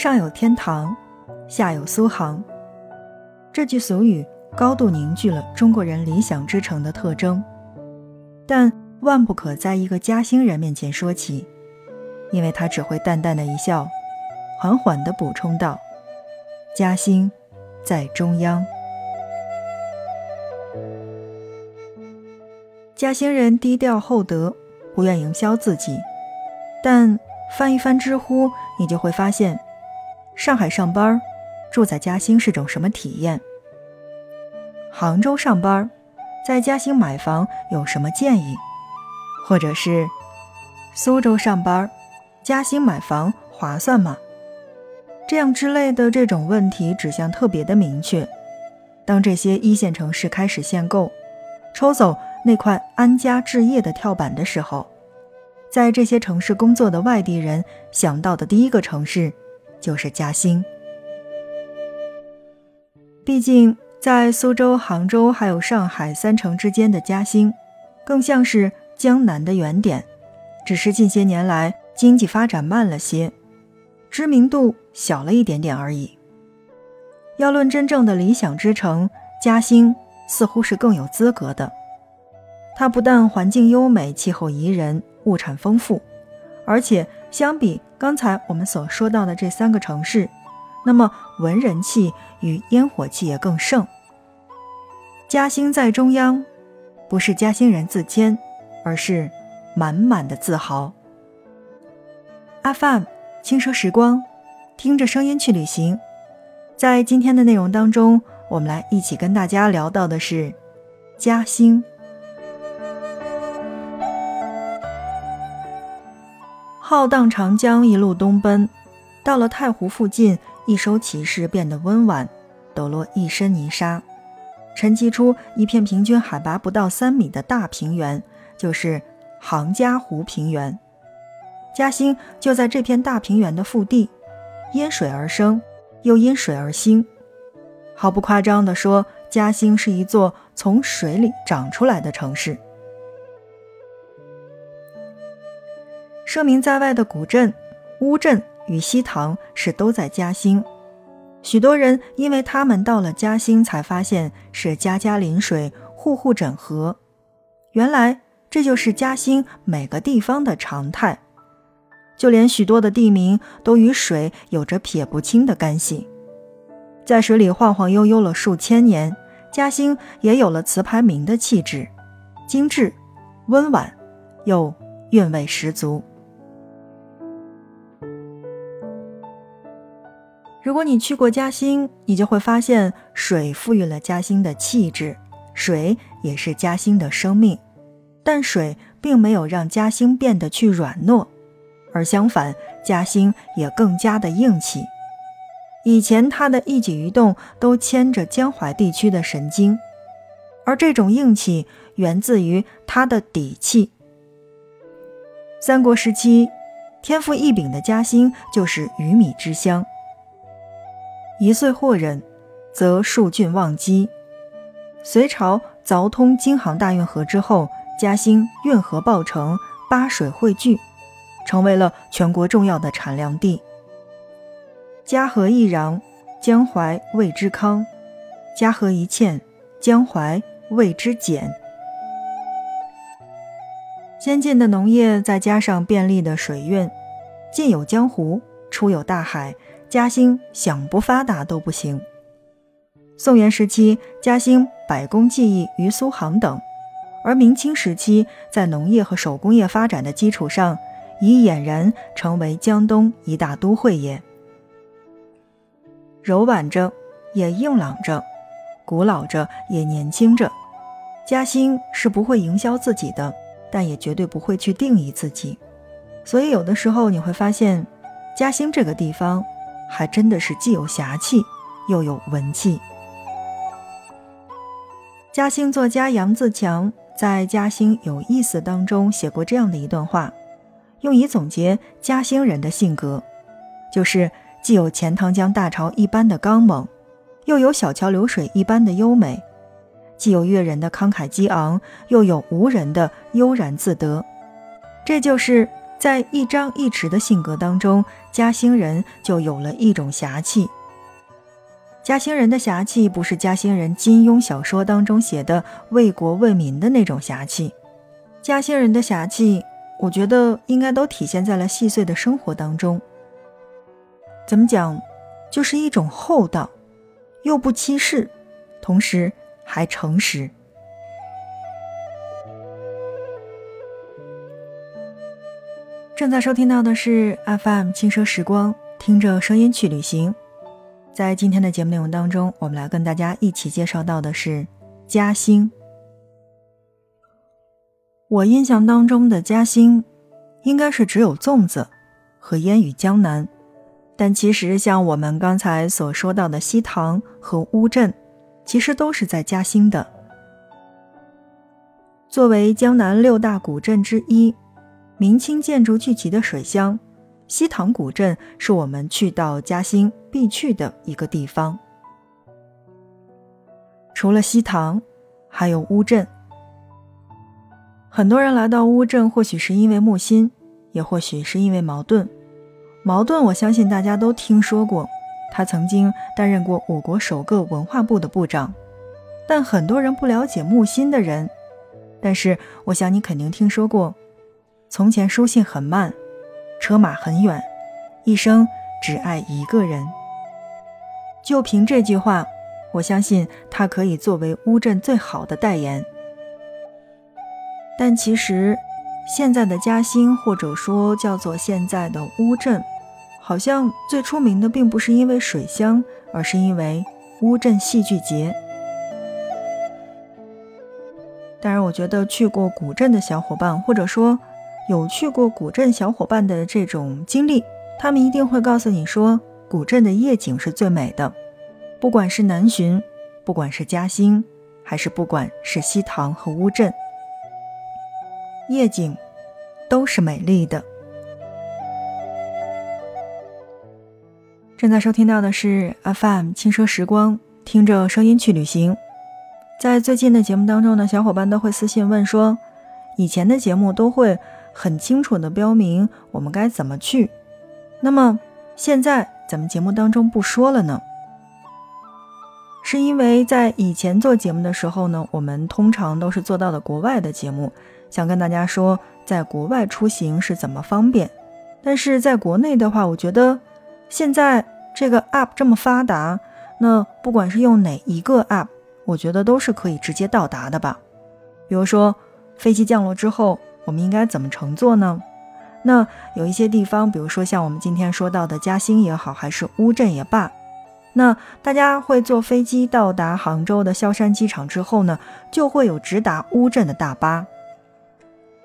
上有天堂，下有苏杭。这句俗语高度凝聚了中国人理想之城的特征，但万不可在一个嘉兴人面前说起，因为他只会淡淡的一笑，缓缓地补充道：“嘉兴在中央。”嘉兴人低调厚德，不愿营销自己，但翻一翻知乎，你就会发现，上海上班住在嘉兴是种什么体验？杭州上班在嘉兴买房有什么建议？或者是苏州上班嘉兴买房划算吗？这样之类的这种问题指向特别的明确。当这些一线城市开始限购，抽走。那块安家置业的跳板的时候，在这些城市工作的外地人想到的第一个城市就是嘉兴。毕竟，在苏州、杭州还有上海三城之间的嘉兴，更像是江南的原点，只是近些年来经济发展慢了些，知名度小了一点点而已。要论真正的理想之城，嘉兴似乎是更有资格的。它不但环境优美、气候宜人、物产丰富，而且相比刚才我们所说到的这三个城市，那么文人气与烟火气也更盛。嘉兴在中央，不是嘉兴人自谦，而是满满的自豪。阿范，轻奢时光，听着声音去旅行。在今天的内容当中，我们来一起跟大家聊到的是嘉兴。浩荡长江一路东奔，到了太湖附近，一艘骑士变得温婉，抖落一身泥沙，沉积出一片平均海拔不到三米的大平原，就是杭嘉湖平原。嘉兴就在这片大平原的腹地，因水而生，又因水而兴。毫不夸张地说，嘉兴是一座从水里长出来的城市。声名在外的古镇乌镇与西塘是都在嘉兴，许多人因为他们到了嘉兴，才发现是家家临水，户户枕河。原来这就是嘉兴每个地方的常态，就连许多的地名都与水有着撇不清的干系。在水里晃晃悠悠了数千年，嘉兴也有了词牌名的气质，精致、温婉，又韵味十足。如果你去过嘉兴，你就会发现水赋予了嘉兴的气质，水也是嘉兴的生命。但水并没有让嘉兴变得去软糯，而相反，嘉兴也更加的硬气。以前他的一举一动都牵着江淮地区的神经，而这种硬气源自于他的底气。三国时期，天赋异禀的嘉兴就是鱼米之乡。一岁获人，则数郡忘机。隋朝凿通京杭大运河之后，嘉兴运河爆成，八水汇聚，成为了全国重要的产粮地。嘉禾一壤，江淮为之康；嘉禾一堑，江淮为之简。先进的农业，再加上便利的水运，进有江湖，出有大海。嘉兴想不发达都不行。宋元时期，嘉兴百工技艺于苏杭等，而明清时期，在农业和手工业发展的基础上，已俨然成为江东一大都会也。柔婉着，也硬朗着；古老着，也年轻着。嘉兴是不会营销自己的，但也绝对不会去定义自己。所以，有的时候你会发现，嘉兴这个地方。还真的是既有侠气，又有文气。嘉兴作家杨自强在《嘉兴有意思》当中写过这样的一段话，用以总结嘉兴人的性格，就是既有钱塘江大潮一般的刚猛，又有小桥流水一般的优美；既有悦人的慷慨激昂，又有无人的悠然自得。这就是在一张一弛的性格当中，嘉兴人就有了一种侠气。嘉兴人的侠气不是嘉兴人金庸小说当中写的为国为民的那种侠气，嘉兴人的侠气，我觉得应该都体现在了细碎的生活当中。怎么讲，就是一种厚道，又不欺世，同时还诚实。正在收听到的是 FM 轻奢时光，听着声音去旅行。在今天的节目内容当中，我们来跟大家一起介绍到的是嘉兴。我印象当中的嘉兴，应该是只有粽子和烟雨江南，但其实像我们刚才所说到的西塘和乌镇，其实都是在嘉兴的。作为江南六大古镇之一，明清建筑聚集的水乡。西塘古镇是我们去到嘉兴必去的一个地方。除了西塘，还有乌镇。很多人来到乌镇，或许是因为木心，也或许是因为茅盾。茅盾，我相信大家都听说过，他曾经担任过我国首个文化部的部长。但很多人不了解木心的人，但是我想你肯定听说过，从前书信很慢。车马很远，一生只爱一个人。就凭这句话，我相信他可以作为乌镇最好的代言。但其实，现在的嘉兴，或者说叫做现在的乌镇，好像最出名的并不是因为水乡，而是因为乌镇戏剧节。当然，我觉得去过古镇的小伙伴，或者说。有去过古镇小伙伴的这种经历，他们一定会告诉你说，古镇的夜景是最美的。不管是南浔，不管是嘉兴，还是不管是西塘和乌镇，夜景都是美丽的。正在收听到的是 FM 轻奢时光，听着声音去旅行。在最近的节目当中呢，小伙伴都会私信问说，以前的节目都会。很清楚的标明我们该怎么去，那么现在咱们节目当中不说了呢，是因为在以前做节目的时候呢，我们通常都是做到的国外的节目，想跟大家说在国外出行是怎么方便，但是在国内的话，我觉得现在这个 app 这么发达，那不管是用哪一个 app，我觉得都是可以直接到达的吧，比如说飞机降落之后。我们应该怎么乘坐呢？那有一些地方，比如说像我们今天说到的嘉兴也好，还是乌镇也罢，那大家会坐飞机到达杭州的萧山机场之后呢，就会有直达乌镇的大巴。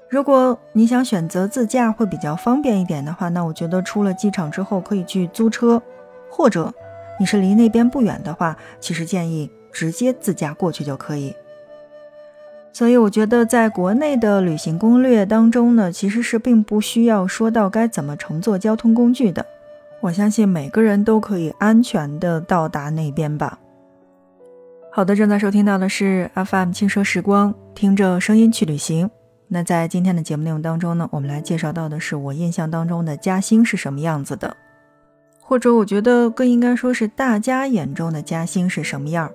如果你想选择自驾会比较方便一点的话，那我觉得出了机场之后可以去租车，或者你是离那边不远的话，其实建议直接自驾过去就可以。所以我觉得，在国内的旅行攻略当中呢，其实是并不需要说到该怎么乘坐交通工具的。我相信每个人都可以安全的到达那边吧。好的，正在收听到的是 FM 轻奢时光，听着声音去旅行。那在今天的节目内容当中呢，我们来介绍到的是我印象当中的嘉兴是什么样子的，或者我觉得更应该说是大家眼中的嘉兴是什么样儿。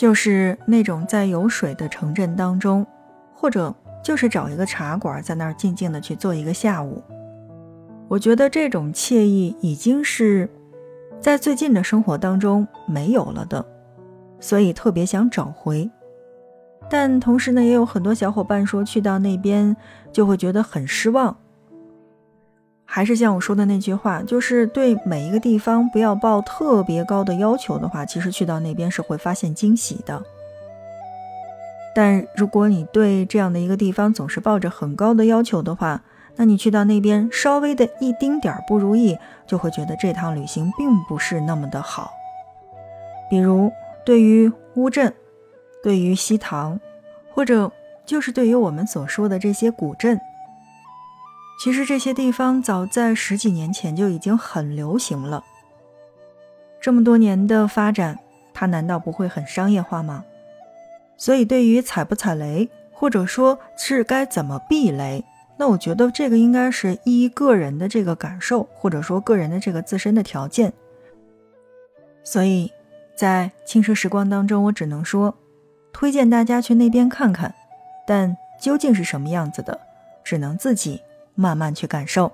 就是那种在有水的城镇当中，或者就是找一个茶馆，在那儿静静的去坐一个下午。我觉得这种惬意已经是在最近的生活当中没有了的，所以特别想找回。但同时呢，也有很多小伙伴说去到那边就会觉得很失望。还是像我说的那句话，就是对每一个地方不要抱特别高的要求的话，其实去到那边是会发现惊喜的。但如果你对这样的一个地方总是抱着很高的要求的话，那你去到那边稍微的一丁点儿不如意，就会觉得这趟旅行并不是那么的好。比如对于乌镇，对于西塘，或者就是对于我们所说的这些古镇。其实这些地方早在十几年前就已经很流行了。这么多年的发展，它难道不会很商业化吗？所以对于踩不踩雷，或者说是该怎么避雷，那我觉得这个应该是依个人的这个感受，或者说个人的这个自身的条件。所以，在轻奢时光当中，我只能说，推荐大家去那边看看，但究竟是什么样子的，只能自己慢慢去感受。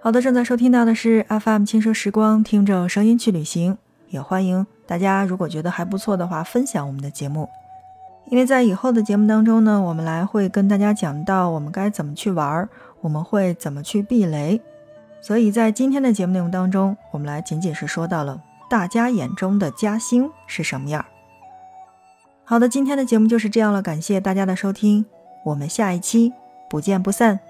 好的，正在收听到的是 FM 轻奢时光，听着声音去旅行，也欢迎大家如果觉得还不错的话，分享我们的节目。因为在以后的节目当中呢，我们来会跟大家讲到我们该怎么去玩，我们会怎么去避雷。所以在今天的节目内容当中，我们来仅仅是说到了大家眼中的嘉兴是什么样。好的，今天的节目就是这样了，感谢大家的收听，我们下一期不见不散。